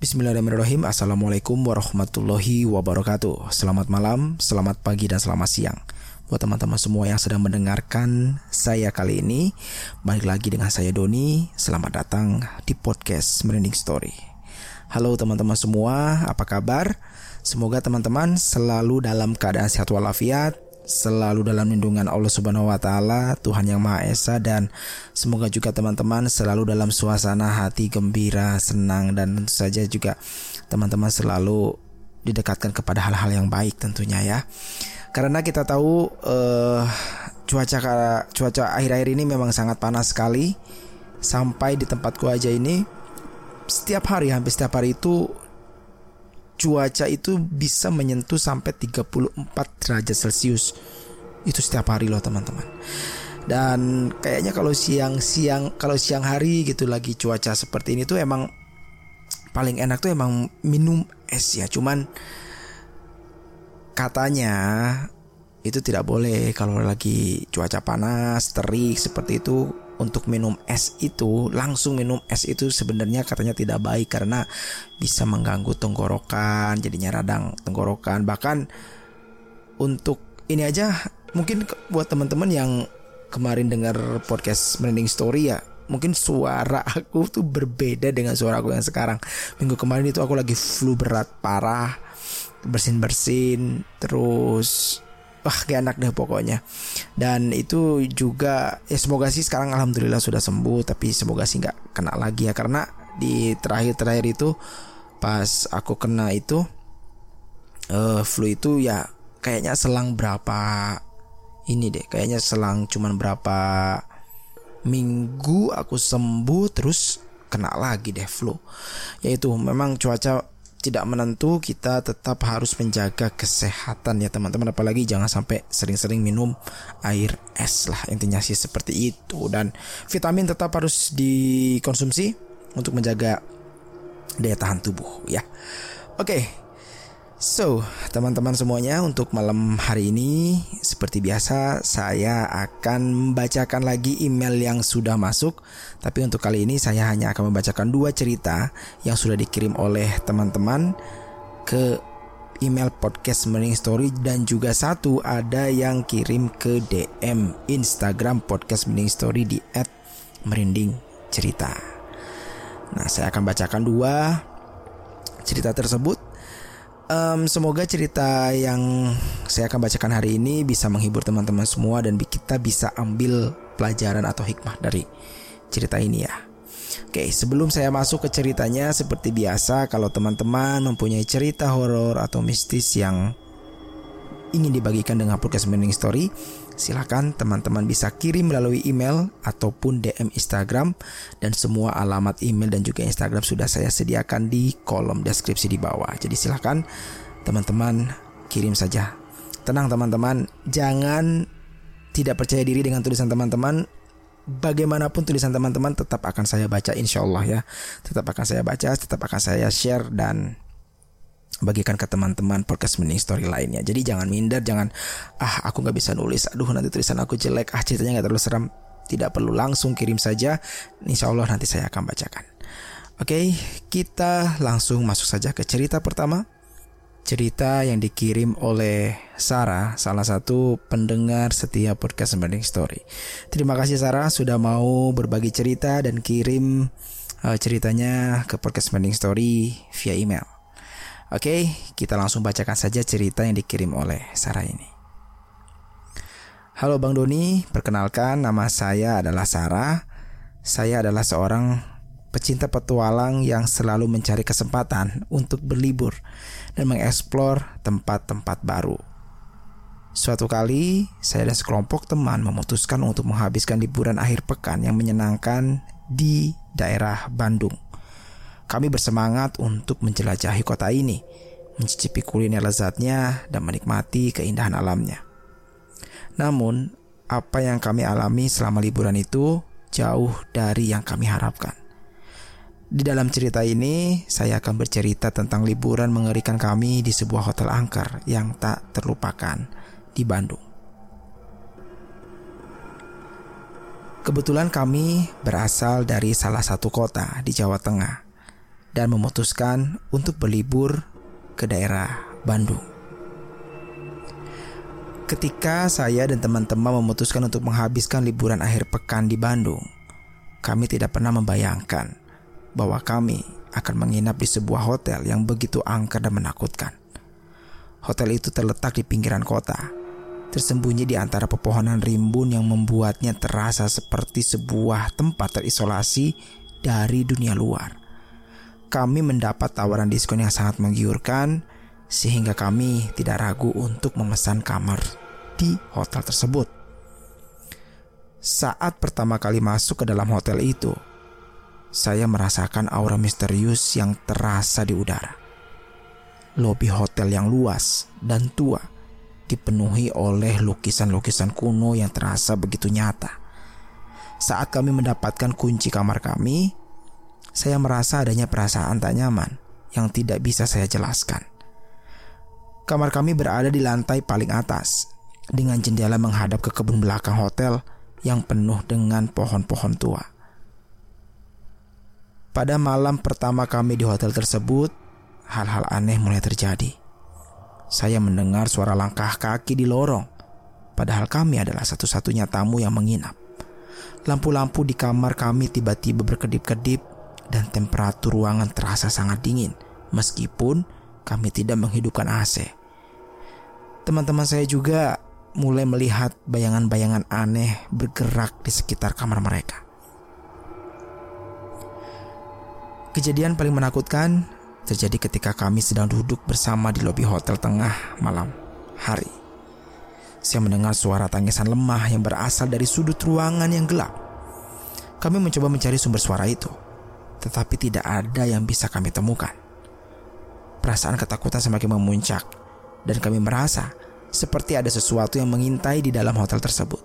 Bismillahirrahmanirrahim. Assalamualaikum warahmatullahi wabarakatuh. Selamat malam, selamat pagi, dan selamat siang. Buat teman-teman semua yang sedang mendengarkan saya kali ini Balik lagi dengan saya Doni. Selamat datang di podcast Merinding Story. Halo teman-teman semua, apa kabar? Semoga teman-teman selalu dalam keadaan sehat walafiat selalu dalam lindungan Allah Subhanahu wa taala, Tuhan yang Maha Esa dan semoga juga teman-teman selalu dalam suasana hati gembira, senang dan tentu saja juga teman-teman selalu didekatkan kepada hal-hal yang baik tentunya ya. Karena kita tahu uh, cuaca cuaca akhir-akhir ini memang sangat panas sekali. Sampai di tempatku aja ini setiap hari hampir setiap hari itu cuaca itu bisa menyentuh sampai 34 derajat Celcius. Itu setiap hari loh teman-teman. Dan kayaknya kalau siang-siang kalau siang hari gitu lagi cuaca seperti ini tuh emang paling enak tuh emang minum es ya. Cuman katanya itu tidak boleh kalau lagi cuaca panas, terik seperti itu untuk minum es itu langsung minum es itu sebenarnya katanya tidak baik karena bisa mengganggu tenggorokan jadinya radang tenggorokan. Bahkan untuk ini aja mungkin buat teman-teman yang kemarin dengar podcast Merinding Story ya mungkin suara aku tuh berbeda dengan suara aku yang sekarang. Minggu kemarin itu aku lagi flu berat parah bersin-bersin terus wah gak enak deh pokoknya. Dan itu juga ya semoga sih sekarang alhamdulillah sudah sembuh tapi semoga sih nggak kena lagi ya. Karena di terakhir-terakhir itu pas aku kena itu uh, flu itu ya kayaknya selang berapa ini deh kayaknya selang cuman berapa minggu aku sembuh terus kena lagi deh flu. Yaitu memang cuaca tidak menentu kita tetap harus menjaga kesehatan ya teman-teman. Apalagi jangan sampai sering-sering minum air es lah intinya sih seperti itu. Dan vitamin tetap harus dikonsumsi untuk menjaga daya tahan tubuh ya. Oke So, teman-teman semuanya, untuk malam hari ini, seperti biasa, saya akan membacakan lagi email yang sudah masuk. Tapi untuk kali ini, saya hanya akan membacakan dua cerita yang sudah dikirim oleh teman-teman ke email podcast Merinding Story dan juga satu ada yang kirim ke DM Instagram podcast Merinding Story di @merinding cerita. Nah, saya akan bacakan dua cerita tersebut um, semoga cerita yang saya akan bacakan hari ini bisa menghibur teman-teman semua dan kita bisa ambil pelajaran atau hikmah dari cerita ini ya. Oke, sebelum saya masuk ke ceritanya seperti biasa kalau teman-teman mempunyai cerita horor atau mistis yang ingin dibagikan dengan podcast Mending Story, silahkan teman-teman bisa kirim melalui email ataupun DM Instagram dan semua alamat email dan juga Instagram sudah saya sediakan di kolom deskripsi di bawah. Jadi silahkan teman-teman kirim saja. Tenang teman-teman, jangan tidak percaya diri dengan tulisan teman-teman. Bagaimanapun tulisan teman-teman tetap akan saya baca insya Allah ya. Tetap akan saya baca, tetap akan saya share dan bagikan ke teman-teman podcast mending story lainnya. Jadi jangan minder, jangan ah aku nggak bisa nulis, aduh nanti tulisan aku jelek, ah ceritanya nggak terlalu seram. Tidak perlu langsung kirim saja, insya Allah nanti saya akan bacakan. Oke, kita langsung masuk saja ke cerita pertama. Cerita yang dikirim oleh Sarah, salah satu pendengar setiap podcast Mending Story. Terima kasih Sarah sudah mau berbagi cerita dan kirim uh, ceritanya ke podcast Mending Story via email. Oke, kita langsung bacakan saja cerita yang dikirim oleh Sarah ini. Halo Bang Doni, perkenalkan nama saya adalah Sarah. Saya adalah seorang pecinta petualang yang selalu mencari kesempatan untuk berlibur dan mengeksplor tempat-tempat baru. Suatu kali, saya dan sekelompok teman memutuskan untuk menghabiskan liburan akhir pekan yang menyenangkan di daerah Bandung. Kami bersemangat untuk menjelajahi kota ini, mencicipi kuliner lezatnya, dan menikmati keindahan alamnya. Namun, apa yang kami alami selama liburan itu jauh dari yang kami harapkan. Di dalam cerita ini, saya akan bercerita tentang liburan mengerikan kami di sebuah hotel angker yang tak terlupakan di Bandung. Kebetulan kami berasal dari salah satu kota di Jawa Tengah dan memutuskan untuk berlibur ke daerah Bandung. Ketika saya dan teman-teman memutuskan untuk menghabiskan liburan akhir pekan di Bandung, kami tidak pernah membayangkan bahwa kami akan menginap di sebuah hotel yang begitu angker dan menakutkan. Hotel itu terletak di pinggiran kota, tersembunyi di antara pepohonan rimbun yang membuatnya terasa seperti sebuah tempat terisolasi dari dunia luar. Kami mendapat tawaran diskon yang sangat menggiurkan, sehingga kami tidak ragu untuk memesan kamar di hotel tersebut. Saat pertama kali masuk ke dalam hotel itu, saya merasakan aura misterius yang terasa di udara. Lobi hotel yang luas dan tua dipenuhi oleh lukisan-lukisan kuno yang terasa begitu nyata. Saat kami mendapatkan kunci kamar kami, saya merasa adanya perasaan tak nyaman yang tidak bisa saya jelaskan. Kamar kami berada di lantai paling atas dengan jendela menghadap ke kebun belakang hotel yang penuh dengan pohon-pohon tua. Pada malam pertama kami di hotel tersebut, hal-hal aneh mulai terjadi. Saya mendengar suara langkah kaki di lorong, padahal kami adalah satu-satunya tamu yang menginap. Lampu-lampu di kamar kami tiba-tiba berkedip-kedip dan temperatur ruangan terasa sangat dingin, meskipun kami tidak menghidupkan AC teman-teman saya juga mulai melihat bayangan-bayangan aneh bergerak di sekitar kamar mereka. Kejadian paling menakutkan terjadi ketika kami sedang duduk bersama di lobi hotel tengah malam hari. Saya mendengar suara tangisan lemah yang berasal dari sudut ruangan yang gelap. Kami mencoba mencari sumber suara itu, tetapi tidak ada yang bisa kami temukan. Perasaan ketakutan semakin memuncak dan kami merasa seperti ada sesuatu yang mengintai di dalam hotel tersebut.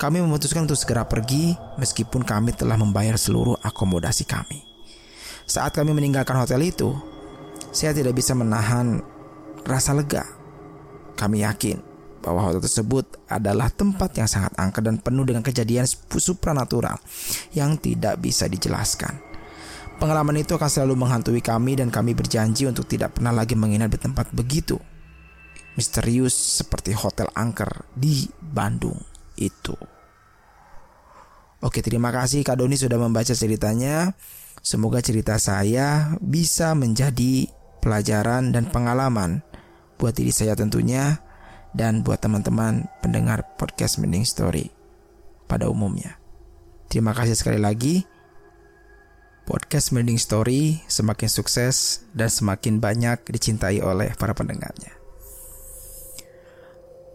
Kami memutuskan untuk segera pergi meskipun kami telah membayar seluruh akomodasi kami. Saat kami meninggalkan hotel itu, saya tidak bisa menahan rasa lega. Kami yakin bahwa hotel tersebut adalah tempat yang sangat angker dan penuh dengan kejadian supranatural yang tidak bisa dijelaskan. Pengalaman itu akan selalu menghantui kami dan kami berjanji untuk tidak pernah lagi menginap di tempat begitu misterius seperti hotel angker di Bandung itu. Oke, terima kasih Kak Doni sudah membaca ceritanya. Semoga cerita saya bisa menjadi pelajaran dan pengalaman buat diri saya tentunya dan buat teman-teman pendengar podcast Mending Story pada umumnya. Terima kasih sekali lagi. Podcast Mending Story semakin sukses dan semakin banyak dicintai oleh para pendengarnya.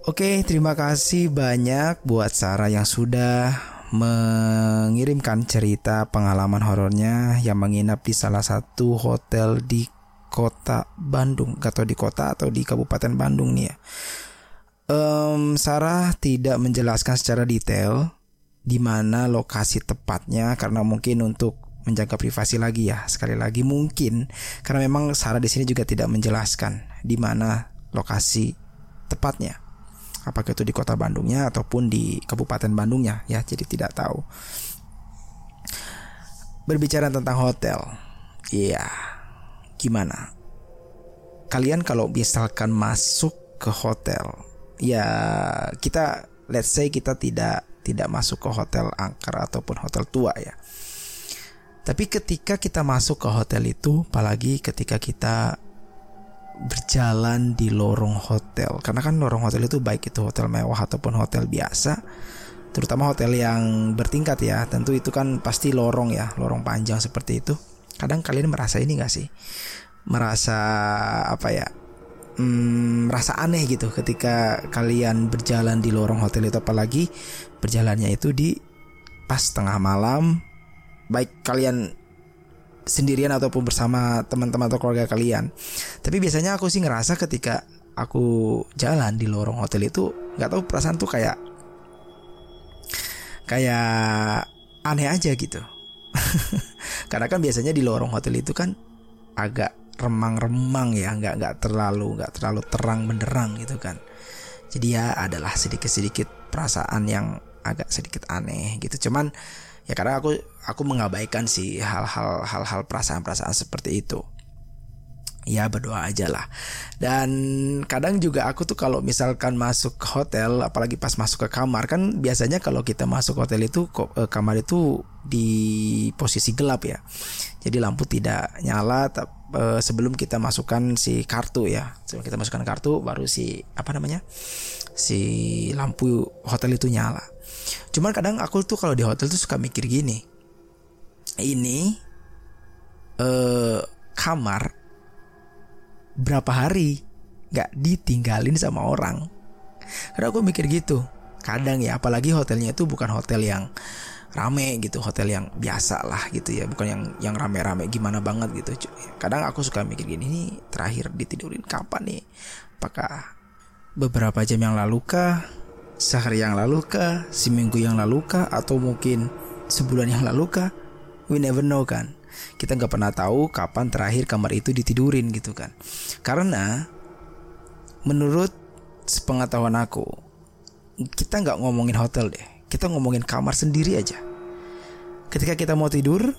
Oke, terima kasih banyak buat Sarah yang sudah mengirimkan cerita pengalaman horornya yang menginap di salah satu hotel di kota Bandung atau di kota atau di Kabupaten Bandung nih ya. Um, Sarah tidak menjelaskan secara detail di mana lokasi tepatnya karena mungkin untuk menjaga privasi lagi ya. Sekali lagi mungkin karena memang Sarah di sini juga tidak menjelaskan di mana lokasi tepatnya. Apakah itu di kota Bandungnya ataupun di Kabupaten Bandungnya ya jadi tidak tahu. Berbicara tentang hotel iya gimana? Kalian kalau misalkan masuk ke hotel ya kita let's say kita tidak tidak masuk ke hotel angker ataupun hotel tua ya tapi ketika kita masuk ke hotel itu apalagi ketika kita berjalan di lorong hotel. Karena kan lorong hotel itu baik itu hotel mewah ataupun hotel biasa terutama hotel yang bertingkat ya. Tentu itu kan pasti lorong ya lorong panjang seperti itu. Kadang kalian merasa ini gak sih? Merasa apa ya? Hmm, merasa aneh gitu ketika kalian berjalan di lorong hotel itu. Apalagi berjalannya itu di pas tengah malam baik kalian sendirian ataupun bersama teman-teman atau keluarga kalian. Tapi biasanya aku sih ngerasa ketika aku jalan di lorong hotel itu nggak tahu perasaan tuh kayak kayak aneh aja gitu. Karena kan biasanya di lorong hotel itu kan agak remang-remang ya nggak nggak terlalu nggak terlalu terang benderang gitu kan. Jadi ya adalah sedikit-sedikit perasaan yang agak sedikit aneh gitu. Cuman ya karena aku aku mengabaikan sih hal-hal hal-hal perasaan-perasaan seperti itu. Ya berdoa aja lah. Dan kadang juga aku tuh kalau misalkan masuk hotel apalagi pas masuk ke kamar kan biasanya kalau kita masuk hotel itu eh, kamar itu di posisi gelap ya. Jadi lampu tidak nyala eh, sebelum kita masukkan si kartu ya. Sebelum kita masukkan kartu baru si apa namanya si lampu hotel itu nyala cuman kadang aku tuh kalau di hotel tuh suka mikir gini. Ini eh kamar berapa hari nggak ditinggalin sama orang. Karena aku mikir gitu. Kadang ya apalagi hotelnya itu bukan hotel yang rame gitu hotel yang biasa lah gitu ya. Bukan yang yang rame-rame gimana banget gitu. Kadang aku suka mikir gini ini terakhir ditidurin kapan nih? Apakah beberapa jam yang lalu kah sehari yang lalu kah seminggu yang lalu kah atau mungkin sebulan yang lalu kah? We never know kan? Kita nggak pernah tahu kapan terakhir kamar itu ditidurin gitu kan? Karena menurut sepengetahuan aku kita nggak ngomongin hotel deh. Kita ngomongin kamar sendiri aja. Ketika kita mau tidur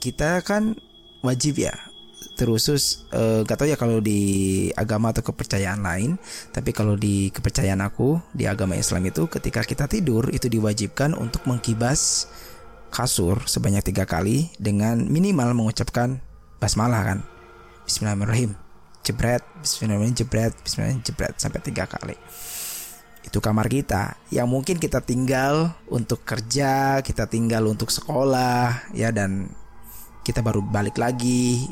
kita kan wajib ya terusus uh, gak tau ya kalau di agama atau kepercayaan lain tapi kalau di kepercayaan aku di agama Islam itu ketika kita tidur itu diwajibkan untuk mengkibas kasur sebanyak tiga kali dengan minimal mengucapkan basmalah kan. Bismillahirrahmanirrahim. Jebret Bismillahirrahmanirrahim jebret Bismillahirrahmanirrahim jebret sampai tiga kali. Itu kamar kita. Yang mungkin kita tinggal untuk kerja kita tinggal untuk sekolah ya dan kita baru balik lagi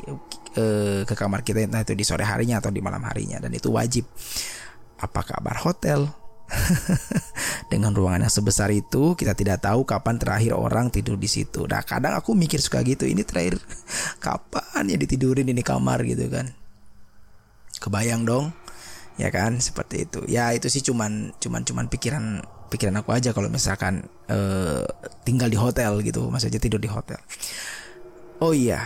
uh, ke kamar kita entah itu di sore harinya atau di malam harinya dan itu wajib apa kabar hotel Dengan ruangan yang sebesar itu, kita tidak tahu kapan terakhir orang tidur di situ. Nah, kadang aku mikir suka gitu, ini terakhir kapan ya ditidurin ini kamar gitu kan. Kebayang dong, ya kan seperti itu. Ya itu sih cuman cuman cuman pikiran pikiran aku aja kalau misalkan uh, tinggal di hotel gitu, maksudnya tidur di hotel. Oh iya,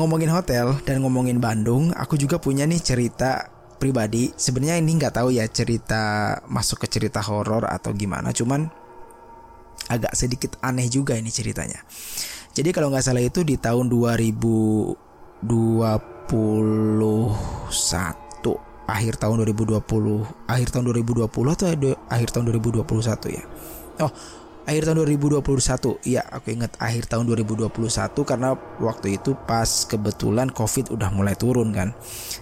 ngomongin hotel dan ngomongin Bandung, aku juga punya nih cerita pribadi. Sebenarnya ini nggak tahu ya cerita masuk ke cerita horor atau gimana. Cuman agak sedikit aneh juga ini ceritanya. Jadi kalau nggak salah itu di tahun 2021 akhir tahun 2020 akhir tahun 2020 atau akhir tahun 2021 ya? Oh akhir tahun 2021 ya aku ingat akhir tahun 2021 karena waktu itu pas kebetulan covid udah mulai turun kan.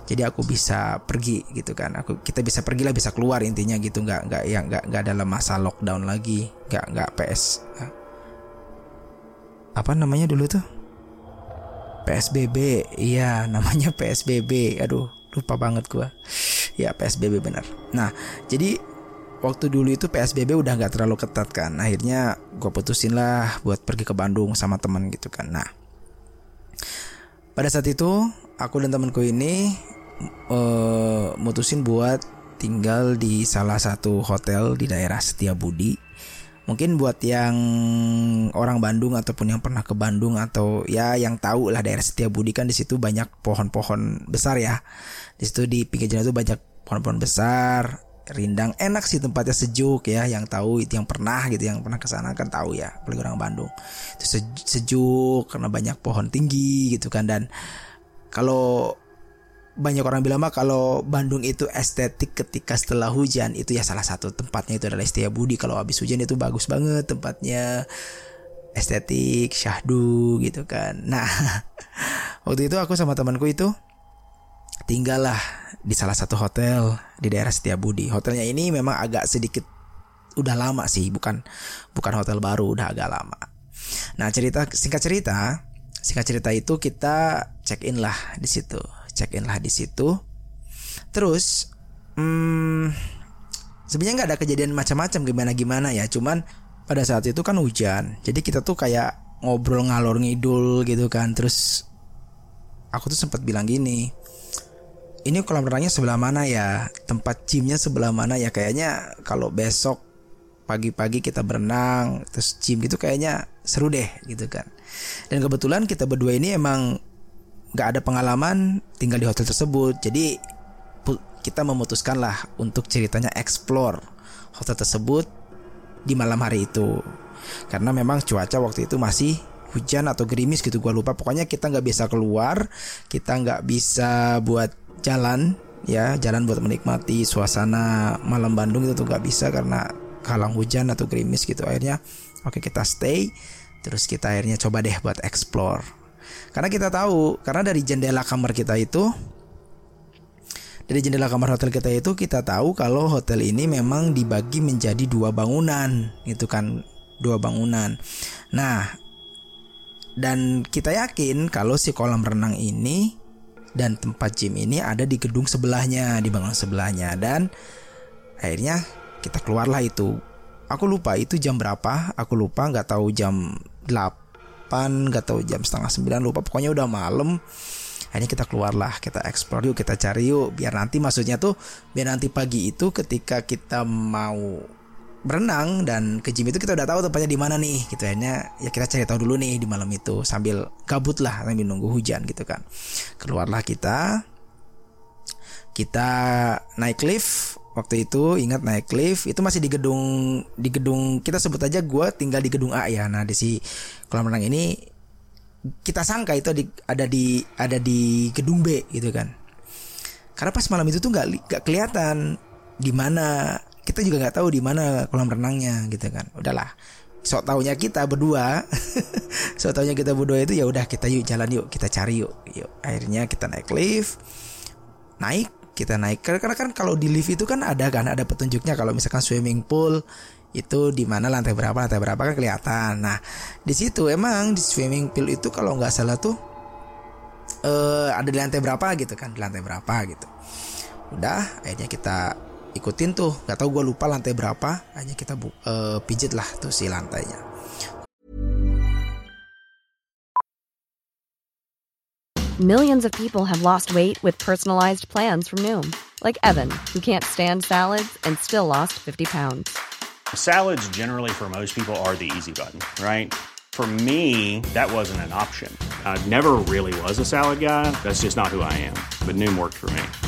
Jadi aku bisa pergi gitu kan. Aku kita bisa pergi lah bisa keluar intinya gitu. Nggak nggak ya nggak nggak dalam masa lockdown lagi. Nggak nggak ps apa namanya dulu tuh? PSBB iya namanya PSBB aduh lupa banget gua. Ya PSBB benar. Nah jadi waktu dulu itu PSBB udah nggak terlalu ketat kan. Akhirnya gue putusin lah buat pergi ke Bandung sama temen gitu kan. Nah pada saat itu aku dan temanku ini uh, mutusin buat tinggal di salah satu hotel di daerah Setiabudi mungkin buat yang orang Bandung ataupun yang pernah ke Bandung atau ya yang tahu lah daerah Setiabudi kan di situ banyak pohon-pohon besar ya. Di situ di pinggir jalan itu banyak pohon-pohon besar Rindang. Enak sih tempatnya sejuk ya yang tahu itu yang pernah gitu yang pernah ke sana kan tahu ya apalagi orang Bandung. Itu sejuk karena banyak pohon tinggi gitu kan dan kalau banyak orang bilang mah kalau Bandung itu estetik ketika setelah hujan itu ya salah satu tempatnya itu adalah Setia Budi. Kalau habis hujan itu bagus banget tempatnya. Estetik syahdu gitu kan. Nah waktu itu aku sama temanku itu tinggallah di salah satu hotel di daerah Setiabudi. Hotelnya ini memang agak sedikit udah lama sih, bukan bukan hotel baru, udah agak lama. Nah cerita singkat cerita, singkat cerita itu kita check in lah di situ, check in lah di situ. Terus, hmm, sebenarnya nggak ada kejadian macam-macam gimana gimana ya, cuman pada saat itu kan hujan, jadi kita tuh kayak ngobrol ngalor ngidul gitu kan, terus aku tuh sempat bilang gini, ini kolam renangnya sebelah mana ya, tempat gymnya sebelah mana ya, kayaknya kalau besok pagi-pagi kita berenang terus gym gitu kayaknya seru deh gitu kan. Dan kebetulan kita berdua ini emang nggak ada pengalaman tinggal di hotel tersebut. Jadi kita memutuskan lah untuk ceritanya explore hotel tersebut di malam hari itu. Karena memang cuaca waktu itu masih hujan atau gerimis gitu gue lupa. Pokoknya kita nggak bisa keluar kita nggak bisa buat jalan ya jalan buat menikmati suasana malam Bandung itu tuh nggak bisa karena halang hujan atau gerimis gitu. Akhirnya oke kita stay terus kita akhirnya coba deh buat explore. Karena kita tahu karena dari jendela kamar kita itu dari jendela kamar hotel kita itu kita tahu kalau hotel ini memang dibagi menjadi dua bangunan gitu kan dua bangunan. Nah dan kita yakin kalau si kolam renang ini dan tempat gym ini ada di gedung sebelahnya di bangunan sebelahnya. Dan akhirnya kita keluarlah itu. Aku lupa itu jam berapa. Aku lupa nggak tahu jam 8 nggak tahu jam setengah 9 lupa. Pokoknya udah malam. Akhirnya kita keluarlah kita explore yuk kita cari yuk. Biar nanti maksudnya tuh biar nanti pagi itu ketika kita mau berenang dan ke gym itu kita udah tahu tempatnya di mana nih gitu. Akhirnya ya kita cari tahu dulu nih di malam itu sambil gabut lah sambil nunggu hujan gitu kan. Keluarlah kita. Kita naik lift. Waktu itu ingat naik lift itu masih di gedung di gedung kita sebut aja gue tinggal di gedung A ya. Nah di si kolam renang ini kita sangka itu di ada di ada di gedung B gitu kan. Karena pas malam itu tuh nggak nggak kelihatan di mana kita juga nggak tahu di mana kolam renangnya gitu kan. Udahlah. Sok taunya kita berdua sok taunya kita berdua itu ya udah kita yuk jalan yuk kita cari yuk. Yuk akhirnya kita naik lift. Naik kita naik. Karena kan kalau di lift itu kan ada kan ada petunjuknya. Kalau misalkan swimming pool itu di mana lantai berapa lantai berapa kan kelihatan. Nah di situ emang di swimming pool itu kalau nggak salah tuh uh, ada di lantai berapa gitu kan di lantai berapa gitu. Udah akhirnya kita ikutin tuh nggak tahu gue lupa lantai berapa hanya kita uh, pijit lah tuh si lantainya Millions of people have lost weight with personalized plans from Noom, like Evan, who can't stand salads and still lost 50 pounds. Salads, generally, for most people, are the easy button, right? For me, that wasn't an option. I never really was a salad guy. That's just not who I am. But Noom worked for me.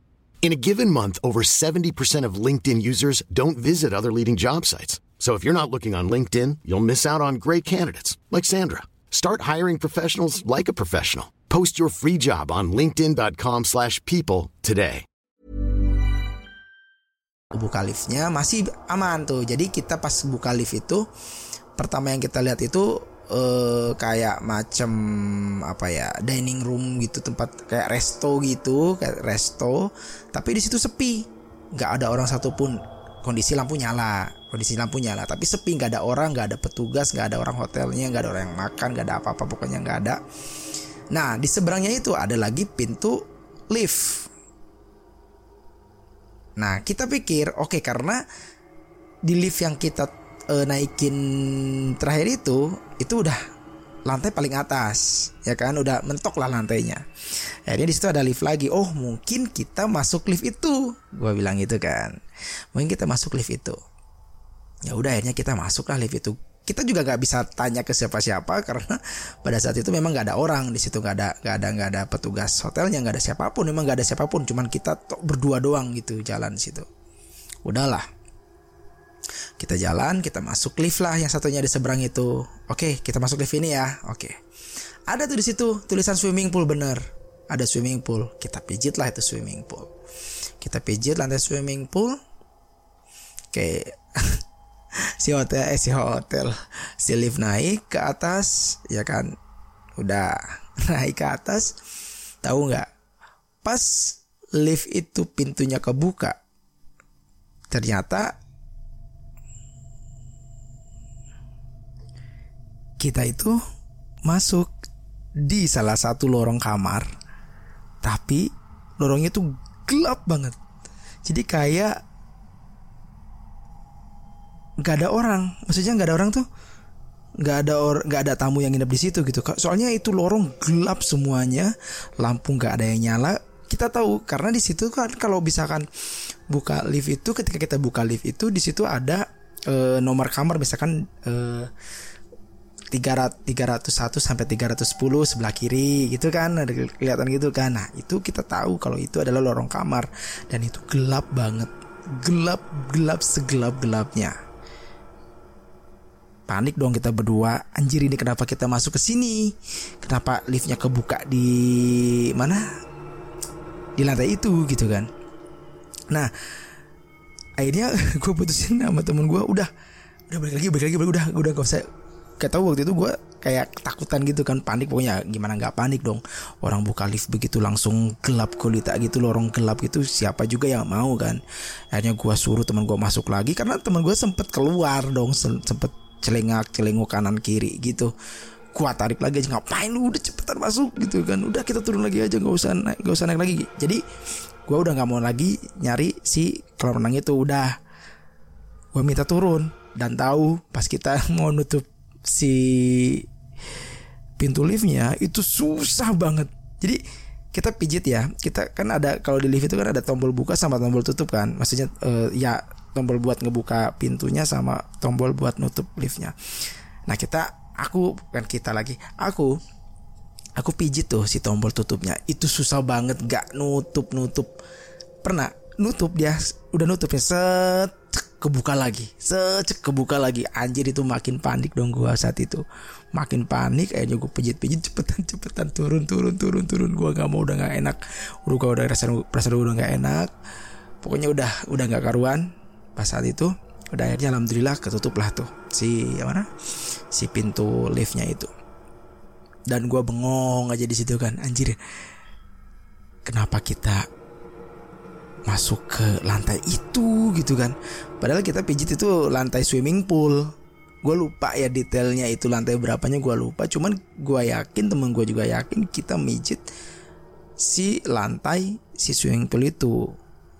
In a given month, over 70% of LinkedIn users don't visit other leading job sites. So if you're not looking on LinkedIn, you'll miss out on great candidates like Sandra. Start hiring professionals like a professional. Post your free job on linkedin.com/people today. buka liftnya masih aman tuh jadi kita pas buka lift itu pertama yang kita lihat itu eh, kayak macam apa ya dining room gitu tempat kayak resto gitu kayak resto tapi di situ sepi. Nggak ada orang satupun. Kondisi lampu nyala kondisi lampu nyala. Tapi sepi nggak ada orang nggak ada petugas nggak ada orang hotelnya nggak ada orang yang makan nggak ada apa-apa pokoknya nggak ada. Nah di seberangnya itu ada lagi pintu lift. Nah, kita pikir oke okay, karena di lift yang kita uh, naikin terakhir itu itu udah lantai paling atas, ya kan? Udah mentok lah lantainya. Akhirnya di situ ada lift lagi. Oh, mungkin kita masuk lift itu. Gua bilang gitu kan. Mungkin kita masuk lift itu. Ya udah akhirnya kita masuk lah lift itu kita juga nggak bisa tanya ke siapa-siapa karena pada saat itu memang nggak ada orang di situ nggak ada nggak ada nggak ada petugas hotelnya nggak ada siapa pun memang nggak ada siapa pun cuman kita berdua doang gitu jalan situ udahlah kita jalan kita masuk lift lah yang satunya di seberang itu. Oke kita masuk lift ini ya. Oke. Ada tuh di situ tulisan swimming pool bener. Ada swimming pool. Kita pijit lah itu swimming pool. Kita pijit lantai swimming pool. Kayak si hotel eh si hotel. Si lift naik ke atas ya kan? Udah. Naik ke atas. Tahu nggak? Pas lift itu pintunya kebuka ternyata kita itu masuk di salah satu lorong kamar tapi lorongnya tuh gelap banget. Jadi kayak nggak ada orang. Maksudnya nggak ada orang tuh nggak ada or nggak ada tamu yang nginep di situ gitu soalnya itu lorong gelap semuanya lampu nggak ada yang nyala. Kita tahu karena di situ kan kalau misalkan buka lift itu ketika kita buka lift itu di situ ada e, nomor kamar. Misalkan e, 300 301 sampai 310 sebelah kiri gitu kan ada kelihatan gitu kan. Nah itu kita tahu kalau itu adalah lorong kamar dan itu gelap banget. Gelap gelap segelap gelapnya. Panik dong kita berdua. Anjir ini kenapa kita masuk ke sini? Kenapa liftnya kebuka di mana? Di lantai itu gitu kan. Nah akhirnya gue putusin sama temen gue udah udah balik lagi balik lagi balik udah udah gak usah kayak tahu waktu itu gue kayak ketakutan gitu kan panik. Pokoknya gimana nggak panik dong. Orang buka lift begitu langsung gelap kulita gitu lorong gelap gitu. Siapa juga yang mau kan? Akhirnya gue suruh teman gue masuk lagi karena teman gue sempet keluar dong sempet celengak celenguk kanan kiri gitu. Kuat tarik lagi aja ngapain lu? Udah cepetan masuk gitu kan. Udah kita turun lagi aja nggak usah naik nggak usah naik lagi. Jadi gue udah nggak mau lagi nyari si kolam renang itu. Udah gue minta turun. Dan tahu pas kita mau nutup si pintu liftnya itu susah banget jadi kita pijit ya kita kan ada kalau di lift itu kan ada tombol buka sama tombol tutup kan maksudnya uh, ya tombol buat ngebuka pintunya sama tombol buat nutup liftnya. Nah kita, aku kan kita lagi, aku, aku pijit tuh si tombol tutupnya. Itu susah banget, gak nutup nutup. Pernah nutup dia, udah nutupnya set kebuka lagi, secek kebuka lagi. Anjir itu makin panik dong gua saat itu. Makin panik, akhirnya gue pijit-pijit cepetan cepetan turun turun turun turun. Gua gak mau udah gak enak. Udah gua udah rasa perasaan udah gak enak. Pokoknya udah udah gak karuan pas saat itu udah akhirnya alhamdulillah ketutup lah tuh si mana si pintu liftnya itu dan gue bengong aja di situ kan anjir kenapa kita masuk ke lantai itu gitu kan. Padahal kita pijit itu lantai swimming pool. Gue lupa ya detailnya itu lantai berapanya gue lupa. Cuman gue yakin temen gue juga yakin kita mijit si lantai si swimming pool itu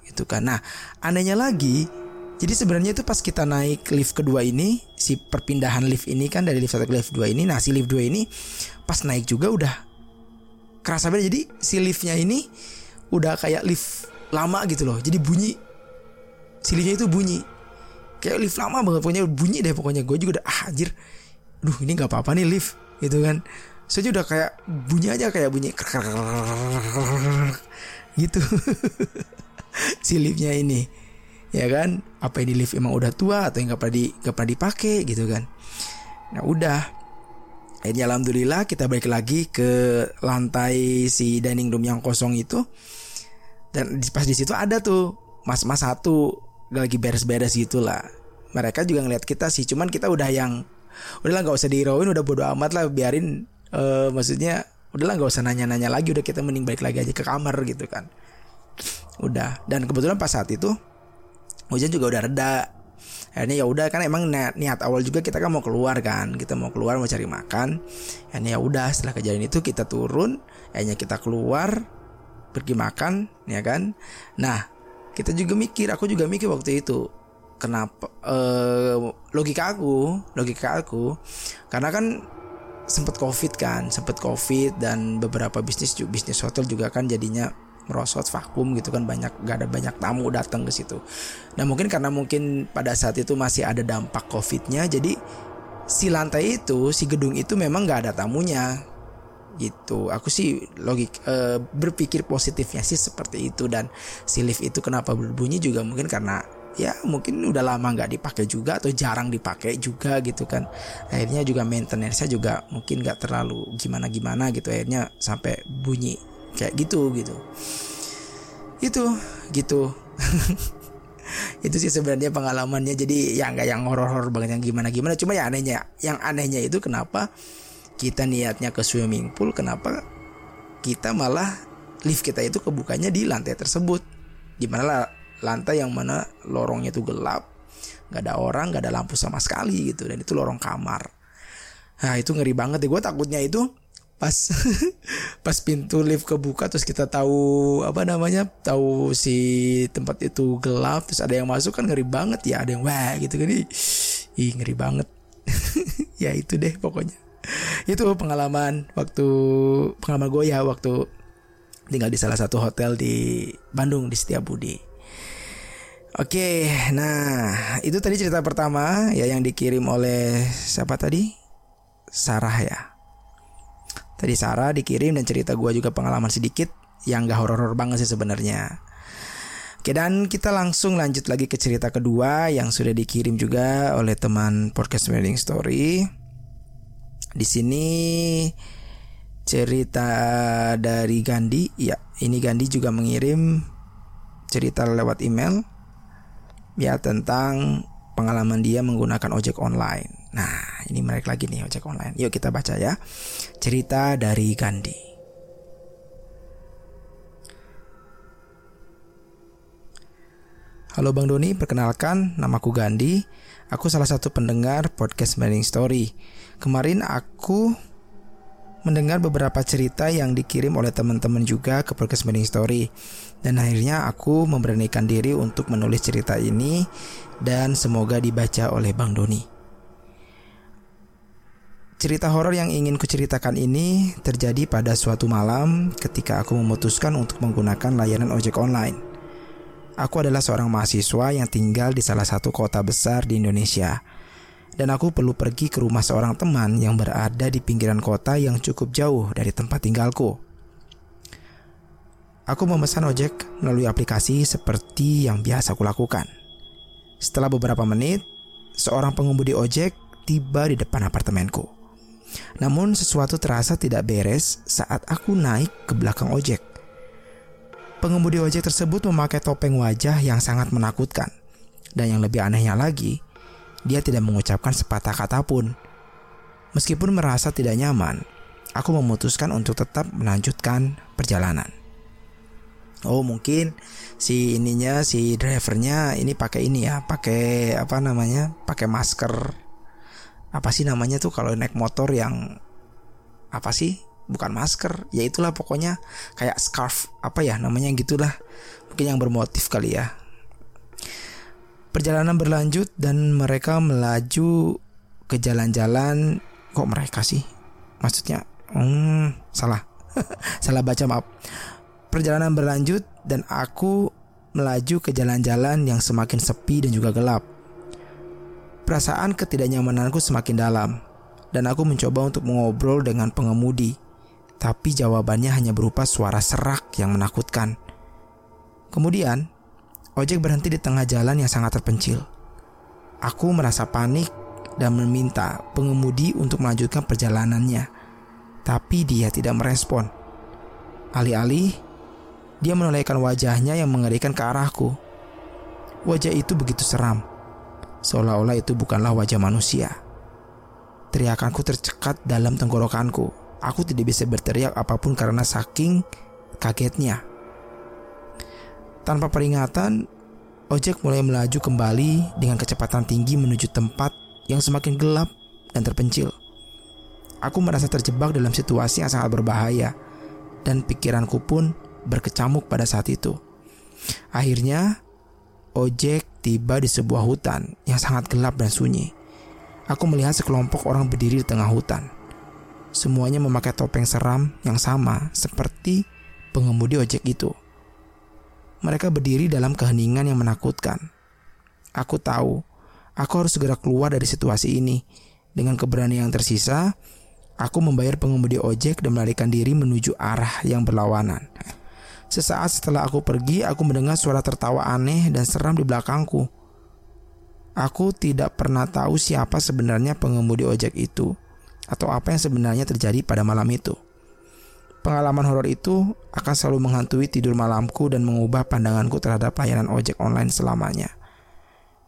itu kan. Nah anehnya lagi jadi sebenarnya itu pas kita naik lift kedua ini, si perpindahan lift ini kan dari lift satu ke lift dua ini, nah si lift dua ini pas naik juga udah kerasa beda. Jadi si liftnya ini udah kayak lift lama gitu loh. Jadi bunyi. Si liftnya itu bunyi. Kayak lift lama banget. Pokoknya bunyi deh pokoknya. Gue juga udah ah anjir. Duh ini nggak apa-apa nih lift gitu kan. Saya udah kayak bunyi aja kayak bunyi gitu. Si liftnya ini. Ya kan? Apa ini lift emang udah tua atau yang gak pernah di gak pernah dipakai gitu kan. Nah udah. Akhirnya alhamdulillah kita balik lagi ke lantai si dining room yang kosong itu dan pas di situ ada tuh mas-mas satu lagi beres-beres gitulah. Mereka juga ngeliat kita sih cuman kita udah yang udahlah nggak usah diirauin udah bodo amat lah biarin uh, maksudnya udahlah nggak usah nanya-nanya lagi udah kita mending balik lagi aja ke kamar gitu kan. Udah dan kebetulan pas saat itu hujan juga udah reda. Akhirnya ya udah kan emang niat, niat awal juga kita kan mau keluar kan kita mau keluar mau cari makan. Akhirnya ya udah setelah kejadian itu kita turun akhirnya kita keluar pergi makan ya kan nah kita juga mikir aku juga mikir waktu itu kenapa eh, logika aku logika aku karena kan sempet covid kan sempet covid dan beberapa bisnis bisnis hotel juga kan jadinya merosot vakum gitu kan banyak gak ada banyak tamu datang ke situ. Nah mungkin karena mungkin pada saat itu masih ada dampak covidnya jadi si lantai itu si gedung itu memang gak ada tamunya gitu. Aku sih logik e, berpikir positifnya sih seperti itu. Dan si lift itu kenapa berbunyi juga mungkin karena ya mungkin udah lama nggak dipakai juga atau jarang dipakai juga gitu kan. Akhirnya juga maintenance-nya juga mungkin nggak terlalu gimana gimana gitu. Akhirnya sampai bunyi kayak gitu gitu. Itu gitu. Itu sih sebenarnya pengalamannya. Jadi ya nggak yang horor-horor banget yang gimana gimana cuma ya anehnya yang anehnya itu kenapa kita niatnya ke swimming pool kenapa kita malah lift kita itu kebukanya di lantai tersebut? Di mana lah lantai yang mana lorongnya itu gelap nggak ada orang nggak ada lampu sama sekali gitu dan itu lorong kamar. Nah itu ngeri banget deh. Gue takutnya itu pas pas pintu lift kebuka terus kita tahu apa namanya tahu si tempat itu gelap terus ada yang masuk kan ngeri banget ya ada yang wah gitu kan. Ih ngeri banget. Ya itu deh pokoknya itu pengalaman waktu pengalaman gue ya waktu tinggal di salah satu hotel di Bandung di Setiabudi Oke, nah itu tadi cerita pertama ya yang dikirim oleh siapa tadi? Sarah ya. Tadi Sarah dikirim dan cerita gue juga pengalaman sedikit yang gak horor-horor banget sih sebenarnya. Oke dan kita langsung lanjut lagi ke cerita kedua yang sudah dikirim juga oleh teman podcast Wedding Story. Di sini cerita dari Gandhi. Ya, ini Gandhi juga mengirim cerita lewat email ya tentang pengalaman dia menggunakan ojek online. Nah, ini menarik lagi nih ojek online. Yuk kita baca ya. Cerita dari Gandhi. Halo Bang Doni, perkenalkan namaku Gandhi. Aku salah satu pendengar podcast Morning Story. Kemarin aku mendengar beberapa cerita yang dikirim oleh teman-teman juga ke podcast Mending Story. Dan akhirnya aku memberanikan diri untuk menulis cerita ini dan semoga dibaca oleh Bang Doni. Cerita horor yang ingin kuceritakan ini terjadi pada suatu malam ketika aku memutuskan untuk menggunakan layanan ojek online. Aku adalah seorang mahasiswa yang tinggal di salah satu kota besar di Indonesia dan aku perlu pergi ke rumah seorang teman yang berada di pinggiran kota yang cukup jauh dari tempat tinggalku. Aku memesan ojek melalui aplikasi seperti yang biasa kulakukan. Setelah beberapa menit, seorang pengemudi ojek tiba di depan apartemenku. Namun sesuatu terasa tidak beres saat aku naik ke belakang ojek. Pengemudi ojek tersebut memakai topeng wajah yang sangat menakutkan. Dan yang lebih anehnya lagi, dia tidak mengucapkan sepatah kata pun. Meskipun merasa tidak nyaman, aku memutuskan untuk tetap melanjutkan perjalanan. Oh mungkin si ininya si drivernya ini pakai ini ya pakai apa namanya pakai masker apa sih namanya tuh kalau naik motor yang apa sih bukan masker ya itulah pokoknya kayak scarf apa ya namanya gitulah mungkin yang bermotif kali ya Perjalanan berlanjut dan mereka melaju ke jalan-jalan. Kok mereka sih? Maksudnya, hmm, salah. salah baca maaf. Perjalanan berlanjut dan aku melaju ke jalan-jalan yang semakin sepi dan juga gelap. Perasaan ketidaknyamananku semakin dalam dan aku mencoba untuk mengobrol dengan pengemudi. Tapi jawabannya hanya berupa suara serak yang menakutkan. Kemudian, Ojek berhenti di tengah jalan yang sangat terpencil. Aku merasa panik dan meminta pengemudi untuk melanjutkan perjalanannya. Tapi dia tidak merespon. Alih-alih, dia menolehkan wajahnya yang mengerikan ke arahku. Wajah itu begitu seram, seolah-olah itu bukanlah wajah manusia. Teriakanku tercekat dalam tenggorokanku. Aku tidak bisa berteriak apa pun karena saking kagetnya. Tanpa peringatan, ojek mulai melaju kembali dengan kecepatan tinggi menuju tempat yang semakin gelap dan terpencil. Aku merasa terjebak dalam situasi yang sangat berbahaya dan pikiranku pun berkecamuk pada saat itu. Akhirnya, ojek tiba di sebuah hutan yang sangat gelap dan sunyi. Aku melihat sekelompok orang berdiri di tengah hutan. Semuanya memakai topeng seram yang sama seperti pengemudi ojek itu. Mereka berdiri dalam keheningan yang menakutkan. Aku tahu, aku harus segera keluar dari situasi ini. Dengan keberanian yang tersisa, aku membayar pengemudi ojek dan melarikan diri menuju arah yang berlawanan. Sesaat setelah aku pergi, aku mendengar suara tertawa aneh dan seram di belakangku. aku tidak pernah tahu siapa sebenarnya pengemudi ojek itu atau apa yang sebenarnya terjadi pada malam itu. Pengalaman horor itu akan selalu menghantui tidur malamku dan mengubah pandanganku terhadap layanan ojek online selamanya.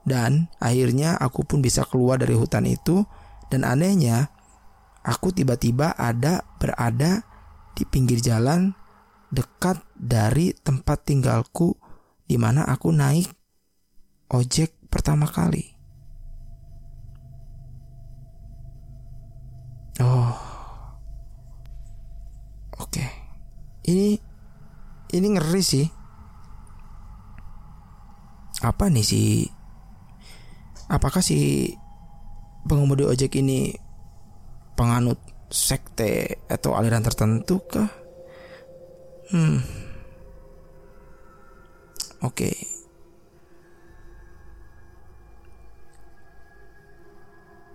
Dan akhirnya aku pun bisa keluar dari hutan itu dan anehnya aku tiba-tiba ada berada di pinggir jalan dekat dari tempat tinggalku di mana aku naik ojek pertama kali. Oh. Oke. Okay. Ini ini ngeri sih. Apa nih sih? Apakah si pengemudi ojek ini penganut sekte atau aliran tertentu kah? Hmm. Oke. Okay.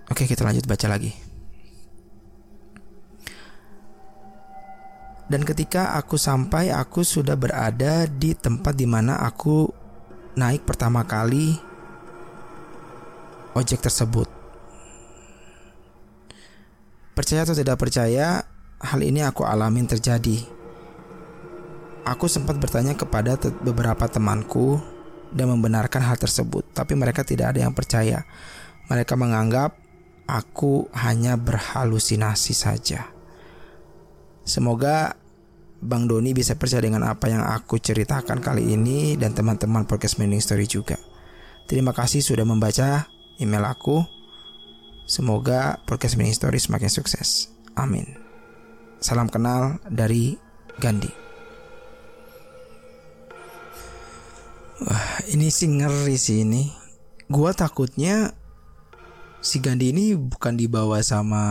Oke, kita lanjut baca lagi. Dan ketika aku sampai, aku sudah berada di tempat di mana aku naik pertama kali ojek tersebut. Percaya atau tidak percaya, hal ini aku alamin terjadi. Aku sempat bertanya kepada beberapa temanku dan membenarkan hal tersebut, tapi mereka tidak ada yang percaya. Mereka menganggap aku hanya berhalusinasi saja. Semoga Bang Doni bisa percaya dengan apa yang aku ceritakan kali ini dan teman-teman podcast Mending Story juga. Terima kasih sudah membaca email aku. Semoga podcast Mending Story semakin sukses. Amin. Salam kenal dari Gandhi. Wah, ini sih ngeri sih ini. Gua takutnya si Gandhi ini bukan dibawa sama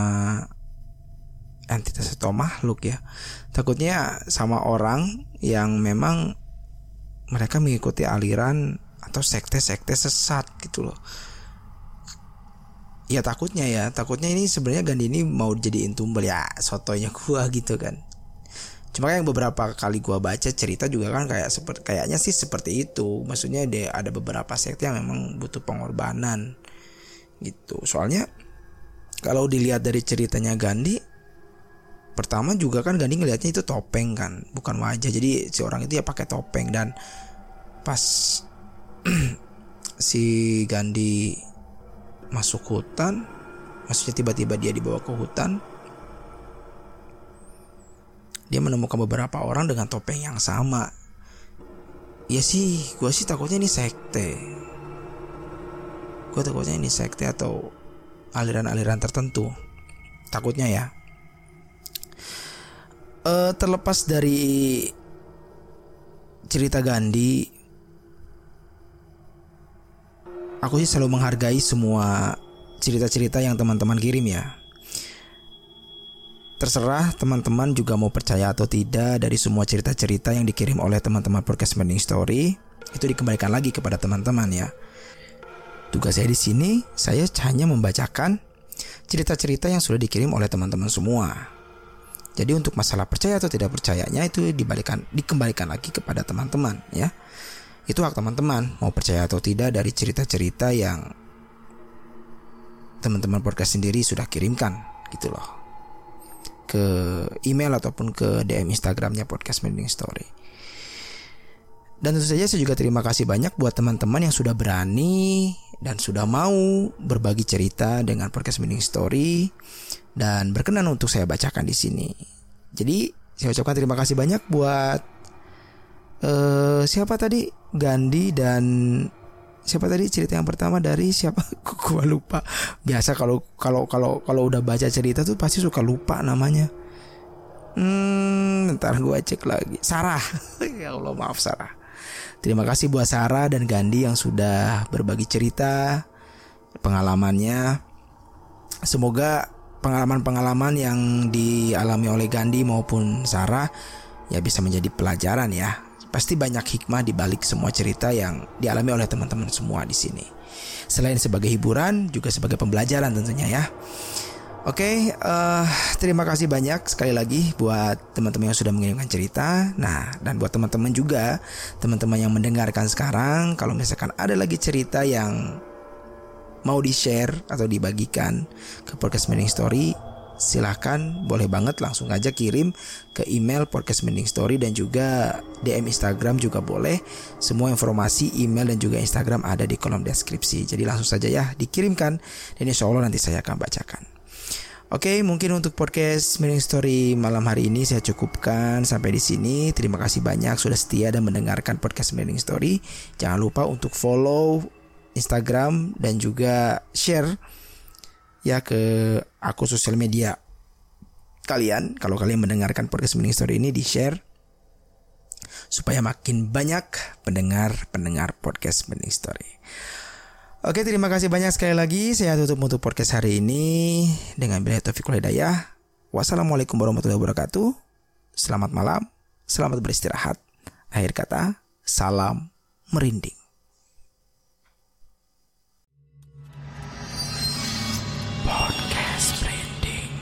entitas atau makhluk ya. Takutnya sama orang yang memang mereka mengikuti aliran atau sekte-sekte sesat gitu loh. Ya takutnya ya. Takutnya ini sebenarnya Gandhi ini mau jadiin tumbal. Ya sotonya gua gitu kan. Cuma yang beberapa kali gua baca cerita juga kan kayak seperti kayaknya sih seperti itu. Maksudnya ada beberapa sekte yang memang butuh pengorbanan gitu. Soalnya kalau dilihat dari ceritanya Gandhi pertama juga kan Gandhi ngelihatnya itu topeng kan bukan wajah. Jadi si orang itu ya pakai topeng. Dan pas si Gandhi masuk hutan maksudnya tiba-tiba dia dibawa ke hutan dia menemukan beberapa orang dengan topeng yang sama. Ya sih gue sih takutnya ini sekte. Gue takutnya ini sekte atau aliran-aliran tertentu. Takutnya ya uh, terlepas dari cerita Gandhi, aku sih selalu menghargai semua cerita-cerita yang teman-teman kirim ya. Terserah teman-teman juga mau percaya atau tidak dari semua cerita-cerita yang dikirim oleh teman-teman podcast Mending Story itu dikembalikan lagi kepada teman-teman ya. Tugas saya di sini saya hanya membacakan cerita-cerita yang sudah dikirim oleh teman-teman semua. Jadi untuk masalah percaya atau tidak percayanya itu dibalikan dikembalikan lagi kepada teman-teman ya. Itu hak teman-teman mau percaya atau tidak dari cerita-cerita yang teman-teman podcast sendiri sudah kirimkan gitu loh. Ke email ataupun ke DM Instagramnya podcast Mending Story. Dan tentu saja saya juga terima kasih banyak buat teman-teman yang sudah berani dan sudah mau berbagi cerita dengan podcast Mending Story dan berkenan untuk saya bacakan di sini. Jadi saya ucapkan terima kasih banyak buat uh, siapa tadi Gandhi dan siapa tadi cerita yang pertama dari siapa? Gua lupa. Biasa kalau kalau kalau kalau udah baca cerita tuh pasti suka lupa namanya. Hmm, ntar gue cek lagi. Sarah. ya Allah maaf Sarah. Terima kasih buat Sarah dan Gandhi yang sudah berbagi cerita pengalamannya. Semoga pengalaman-pengalaman yang dialami oleh Gandhi maupun Sarah ya bisa menjadi pelajaran ya. Pasti banyak hikmah di balik semua cerita yang dialami oleh teman-teman semua di sini. Selain sebagai hiburan, juga sebagai pembelajaran tentunya ya. Oke, okay, uh, eh, terima kasih banyak sekali lagi buat teman-teman yang sudah mengirimkan cerita. Nah, dan buat teman-teman juga, teman-teman yang mendengarkan sekarang, kalau misalkan ada lagi cerita yang mau di share atau dibagikan ke podcast Mending Story silahkan boleh banget langsung aja kirim ke email podcast Mending Story dan juga DM Instagram juga boleh semua informasi email dan juga Instagram ada di kolom deskripsi jadi langsung saja ya dikirimkan dan insya Allah nanti saya akan bacakan Oke, mungkin untuk podcast Mending Story malam hari ini saya cukupkan sampai di sini. Terima kasih banyak sudah setia dan mendengarkan podcast Mending Story. Jangan lupa untuk follow Instagram dan juga share ya ke akun sosial media kalian kalau kalian mendengarkan podcast Mini Story ini di share supaya makin banyak pendengar-pendengar podcast Mini Story. Oke, terima kasih banyak sekali lagi. Saya tutup untuk podcast hari ini dengan bila taufiq hidayah. Wassalamualaikum warahmatullahi wabarakatuh. Selamat malam, selamat beristirahat. Akhir kata, salam merinding.